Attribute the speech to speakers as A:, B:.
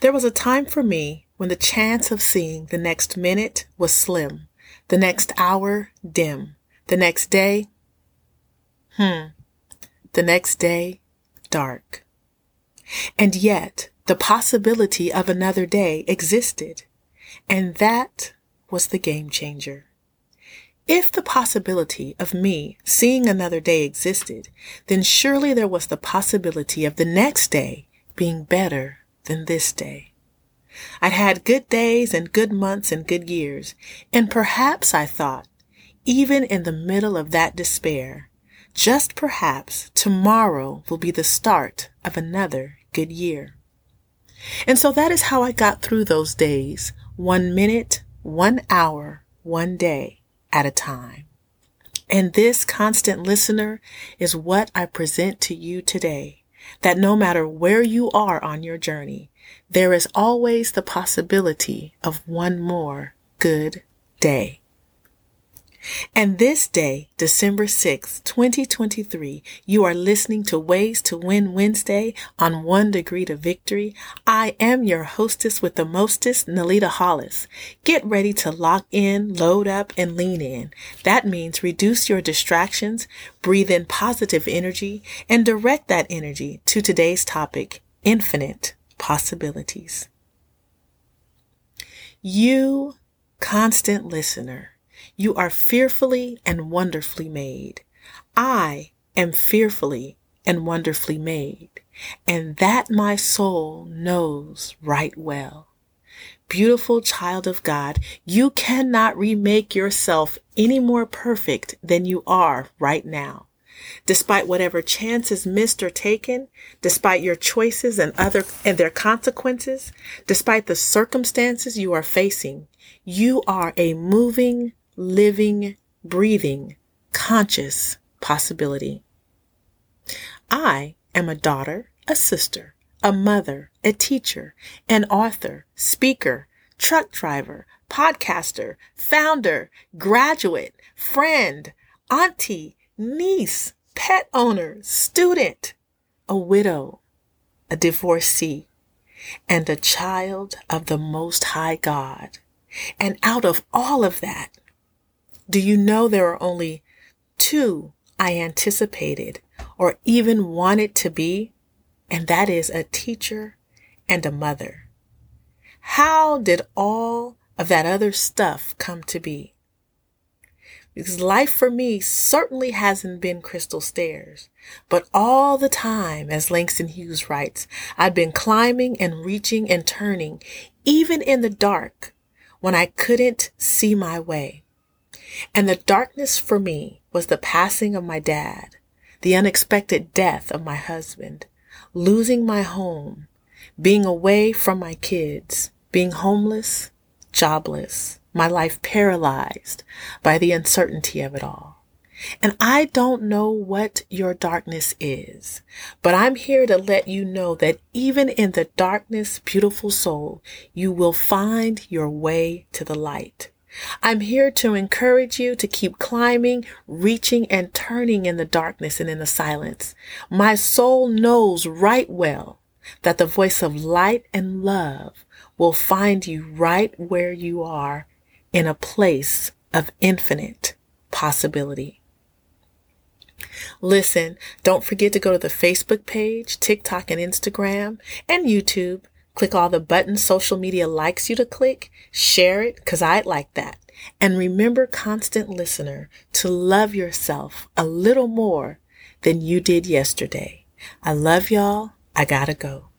A: There was a time for me when the chance of seeing the next minute was slim, the next hour dim, the next day, hmm, the next day dark. And yet the possibility of another day existed, and that was the game changer. If the possibility of me seeing another day existed, then surely there was the possibility of the next day being better than this day. I'd had good days and good months and good years, and perhaps I thought, even in the middle of that despair, just perhaps tomorrow will be the start of another good year. And so that is how I got through those days, one minute, one hour, one day at a time. And this constant listener is what I present to you today, that no matter where you are on your journey, there is always the possibility of one more good day. And this day, December 6, 2023, you are listening to Ways to Win Wednesday on One Degree to Victory. I am your hostess with the mostest, Nelieta Hollis. Get ready to lock in, load up, and lean in. That means reduce your distractions, breathe in positive energy, and direct that energy to today's topic, infinite possibilities. You, constant listener, you are fearfully and wonderfully made. I am fearfully and wonderfully made, and that my soul knows right well. Beautiful child of God, you cannot remake yourself any more perfect than you are right now. Despite whatever chances missed or taken, despite your choices and other and their consequences, despite the circumstances you are facing, you are a moving, living, breathing, conscious possibility. I am a daughter, a sister, a mother, a teacher, an author, speaker, truck driver, podcaster, founder, graduate, friend, auntie, niece, pet owner, student, a widow, a divorcee, and a child of the Most High God. And out of all of that, do you know there are only two I anticipated or even wanted to be? And that is a teacher and a mother. How did all of that other stuff come to be? Because life for me certainly hasn't been crystal stairs, but all the time, as Langston Hughes writes, I've been climbing and reaching and turning, even in the dark when I couldn't see my way. And the darkness for me was the passing of my dad, the unexpected death of my husband, losing my home, being away from my kids, being homeless, jobless, my life paralyzed by the uncertainty of it all. And I don't know what your darkness is, but I'm here to let you know that even in the darkness, beautiful soul, you will find your way to the light. I'm here to encourage you to keep climbing, reaching, and turning in the darkness and in the silence. My soul knows right well that the voice of light and love will find you right where you are in a place of infinite possibility. Listen, don't forget to go to the Facebook page, TikTok and Instagram, and YouTube Click all the buttons social media likes you to click, share it, cause I'd like that. And remember, constant listener, to love yourself a little more than you did yesterday. I love y'all. I gotta go.